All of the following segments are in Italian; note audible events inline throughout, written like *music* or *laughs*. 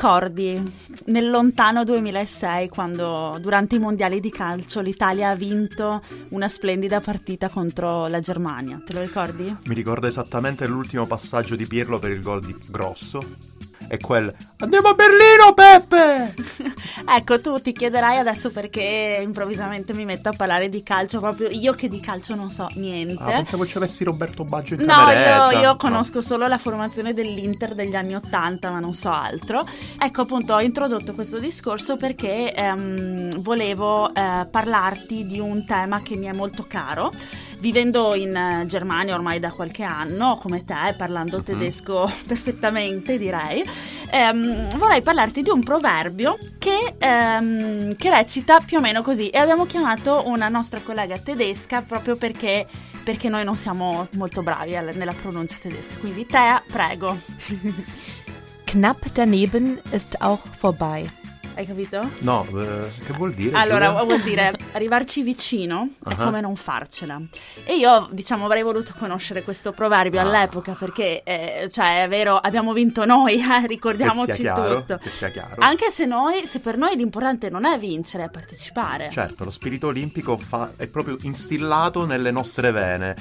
ricordi nel lontano 2006 quando durante i mondiali di calcio l'Italia ha vinto una splendida partita contro la Germania? Te lo ricordi? Mi ricordo esattamente l'ultimo passaggio di Pirlo per il gol di Grosso è quel Andiamo a Berlino, Peppe! *laughs* ecco, tu ti chiederai adesso perché improvvisamente mi metto a parlare di calcio, proprio io che di calcio non so niente. Ah, pensavo ci avessi Roberto Baggio in No, io, io, conosco no. solo la formazione dell'Inter degli anni Ottanta, ma non so altro. Ecco, appunto, ho introdotto questo discorso perché ehm, volevo eh, parlarti di un tema che mi è molto caro vivendo in eh, Germania ormai da qualche anno, come te, parlando uh-huh. tedesco *laughs* perfettamente direi, ehm, vorrei parlarti di un proverbio che, ehm, che recita più o meno così e abbiamo chiamato una nostra collega tedesca proprio perché perché noi non siamo molto bravi nella pronuncia tedesca. Quindi Tea, prego. Knapp daneben ist auch vorbei. Hai capito? No, eh, che vuol dire? Allora, Giulia? vuol dire arrivarci vicino uh-huh. è come non farcela. E io, diciamo, avrei voluto conoscere questo proverbio ah. all'epoca perché, eh, cioè, è vero, abbiamo vinto noi, eh, ricordiamoci chiaro, tutto. Che sia chiaro. Anche se noi, se per noi l'importante non è vincere, è partecipare. Certo, lo spirito olimpico fa, è proprio instillato nelle nostre vene.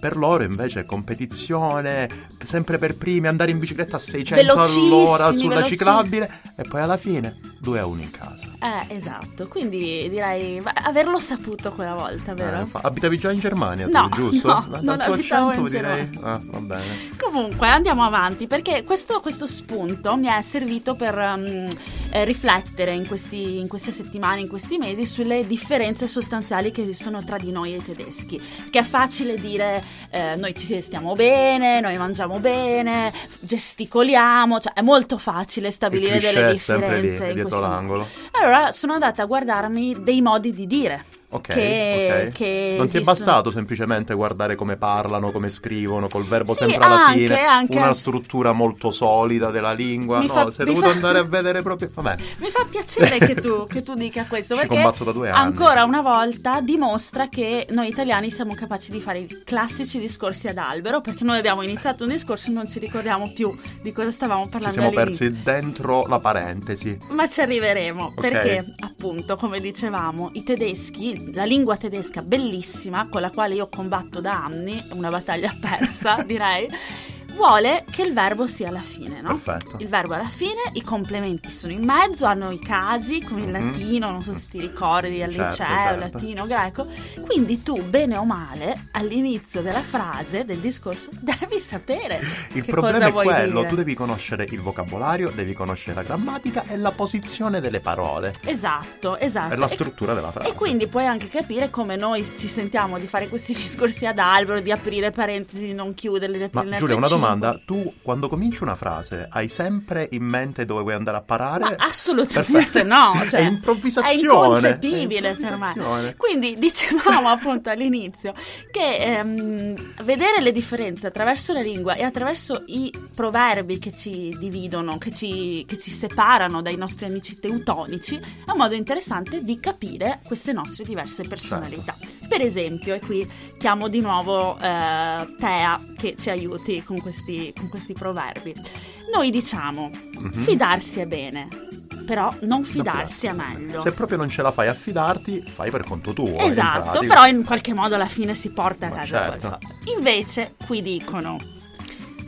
Per loro invece è competizione, sempre per primi, andare in bicicletta a 600 all'ora sulla ciclabile e poi alla fine 2 a 1 in casa. Eh, esatto, quindi direi averlo saputo quella volta, vero? Eh, fa- abitavi già in Germania, no, tu, giusto? No, Ma non abitavo in direi... Ah, va bene. Comunque, andiamo avanti, perché questo, questo spunto mi è servito per um, eh, riflettere in, questi, in, queste settimane, in questi mesi, sulle differenze sostanziali che esistono tra di noi e i tedeschi. Che è facile dire eh, noi ci stiamo bene, noi mangiamo bene, gesticoliamo, cioè è molto facile stabilire delle differenze. Lì, dietro l'angolo. Allora sono andata a guardarmi dei modi di dire Ok, che, okay. che non esistono. ti è bastato semplicemente guardare come parlano, come scrivono, col verbo sì, sempre alla anche, fine, anche. una struttura molto solida della lingua. Mi no, fa, sei dovuto fa... andare a vedere proprio. Vabbè. Mi fa piacere che, tu, che tu dica questo Ci perché combatto da due anni. ancora una volta dimostra che noi italiani siamo capaci di fare i classici discorsi ad albero perché noi abbiamo iniziato un discorso e non ci ricordiamo più di cosa stavamo parlando. Ci siamo persi dentro la parentesi. Ma ci arriveremo okay. perché appunto, come dicevamo, i tedeschi, la lingua tedesca bellissima, con la quale io combatto da anni, una battaglia persa *laughs* direi, vuole che il verbo sia alla fine, no? Perfetto. Il verbo alla fine, i complementi sono in mezzo, hanno i casi come il mm-hmm. latino, non so se ti ricordi al certo, liceo, certo. latino, greco. Quindi tu, bene o male, all'inizio della frase, del discorso, *laughs* devi sapere il problema è quello, dire. tu devi conoscere il vocabolario, devi conoscere la grammatica e la posizione delle parole. Esatto, esatto. E la struttura della frase. E quindi puoi anche capire come noi ci sentiamo di fare questi *laughs* discorsi ad albero, di aprire parentesi, di non chiuderli, di Ma aprirne Giulia, una cinque. Domanda, tu quando cominci una frase hai sempre in mente dove vuoi andare a parare? Ma assolutamente no, *laughs* cioè, è improvvisazione. È inconcepibile è per me. Quindi dicevamo appunto all'inizio che ehm, vedere le differenze attraverso la lingua e attraverso i proverbi che ci dividono, che ci, che ci separano dai nostri amici teutonici, è un modo interessante di capire queste nostre diverse personalità. Per esempio, e qui chiamo di nuovo eh, Tea che ci aiuti con questi, con questi proverbi. Noi diciamo Mhm. fidarsi è bene, però non fidarsi è meglio. Se proprio non ce la fai a fidarti, fai per conto tuo. in Esatto, pratica. però in qualche modo alla fine si porta a casa certo. qualcosa. Invece qui dicono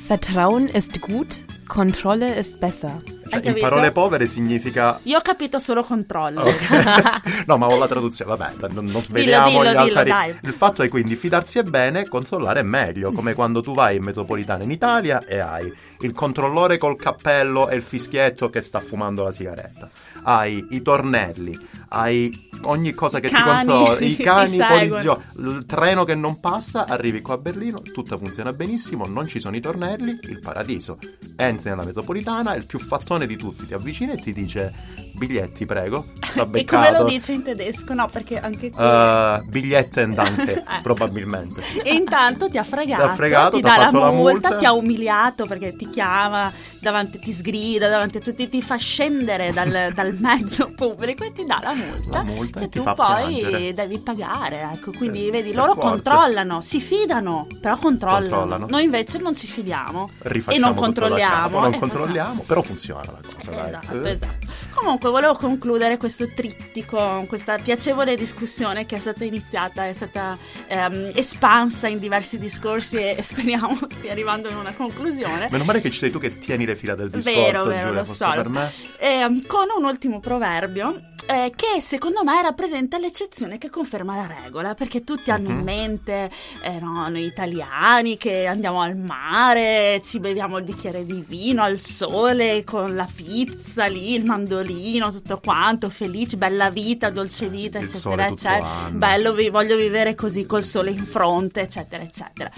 Vertrauen ist gut, Kontrolle ist besser. Cioè, in parole povere significa io ho capito solo controllo. Ok. *laughs* no, ma ho la traduzione, vabbè, non, non sveliamo dillo, gli dillo, altari. dai. Il fatto è quindi fidarsi è bene, controllare è meglio, come quando tu vai in metropolitana in Italia e hai il controllore col cappello e il fischietto che sta fumando la sigaretta. Hai i tornelli, hai ogni cosa che Cani ti controlla, i ti cani *laughs* poliziotti, il treno che non passa, arrivi qua a Berlino, tutto funziona benissimo, non ci sono i tornelli, il paradiso. Entri nella metropolitana, il più fattone di tutti ti avvicina e ti dice biglietti prego, *laughs* e come lo dice in tedesco? No, perché anche qui... Uh, biglietten danke, *laughs* Ecco. probabilmente. E intanto ti ha fregato, Ti ha fregato, ti t'ha dà la multa, multa. ti ha umiliato perché ti chiama, davanti, ti sgrida davanti a tutti, ti fa scendere dal, dal mezzo pubblico e ti dà la multa. Multa. che tu poi piangere. devi pagare. Ecco, quindi Eh, vedi, loro forza. controllano, si fidano, però controllano. Controllano. Noi invece non ci fidiamo Rifacciamo e non controlliamo. capo, non Eh, controlliamo, però funziona la cosa, dai. Esatto, esatto. Comunque volevo concludere questo trittico, questa piacevole discussione che è stata iniziata, è stata ehm, espansa in diversi discorsi e, e speriamo *laughs* stia arrivando in una conclusione. Meno male che ci sei tu che tieni le fila del discorso, Vero, vero, Giulia, lo so, per me. Ehm, con un ultimo proverbio eh, che secondo me rappresenta l'eccezione che conferma la regola, perché tutti hanno in Mhm. mente eh, no, noi italiani che andiamo al mare, ci beviamo il bicchiere di vino al sole con la pizza lì, il mandolino, tutto quanto, felici, bella vita, dolce vita, Il eccetera, eccetera. Bello, vi- voglio vivere così col sole in fronte, eccetera, eccetera.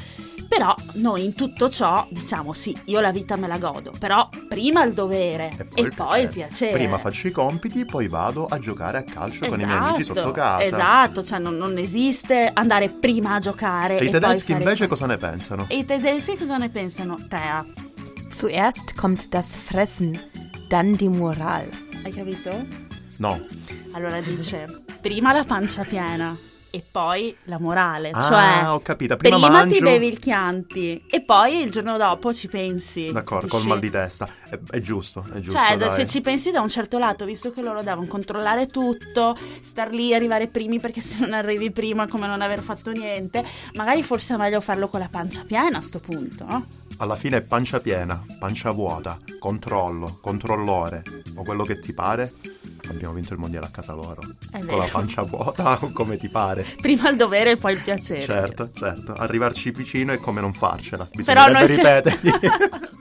Però noi in tutto ciò diciamo sì, io la vita me la godo, però prima il dovere e poi, il piacere. Prima faccio i compiti, poi vado a giocare a calcio con i miei amici Esatto, sotto casa. Esatto, cioè non, non esiste andare prima a giocare. E i e poi tedeschi invece cosa ne pensano? E i tedeschi cosa ne pensano? Tea, Zuerst kommt das Fressen, dann die Moral. Hai capito? No. Allora dice, prima la pancia piena e poi la morale, Ah, cioè ho capito. Prima, prima, mangio... ti bevi il Chianti e poi il giorno dopo ci pensi. D'accordo, col mal di testa. È, è giusto, è giusto. Cioè, dai. se ci pensi da un certo lato, visto che loro devono controllare tutto, star lì, arrivare primi, perché *laughs* se non arrivi prima come non aver fatto niente, magari forse è meglio farlo con la pancia piena a sto punto, no? Alla fine pancia piena, pancia vuota, controllo, controllore o quello che ti pare. Abbiamo vinto il mondiale a casa loro. Con la pancia vuota *laughs* come ti pare. Prima il dovere e poi il piacere. Certo, certo. Arrivarci vicino è come non farcela. Se- ripetergli. *laughs*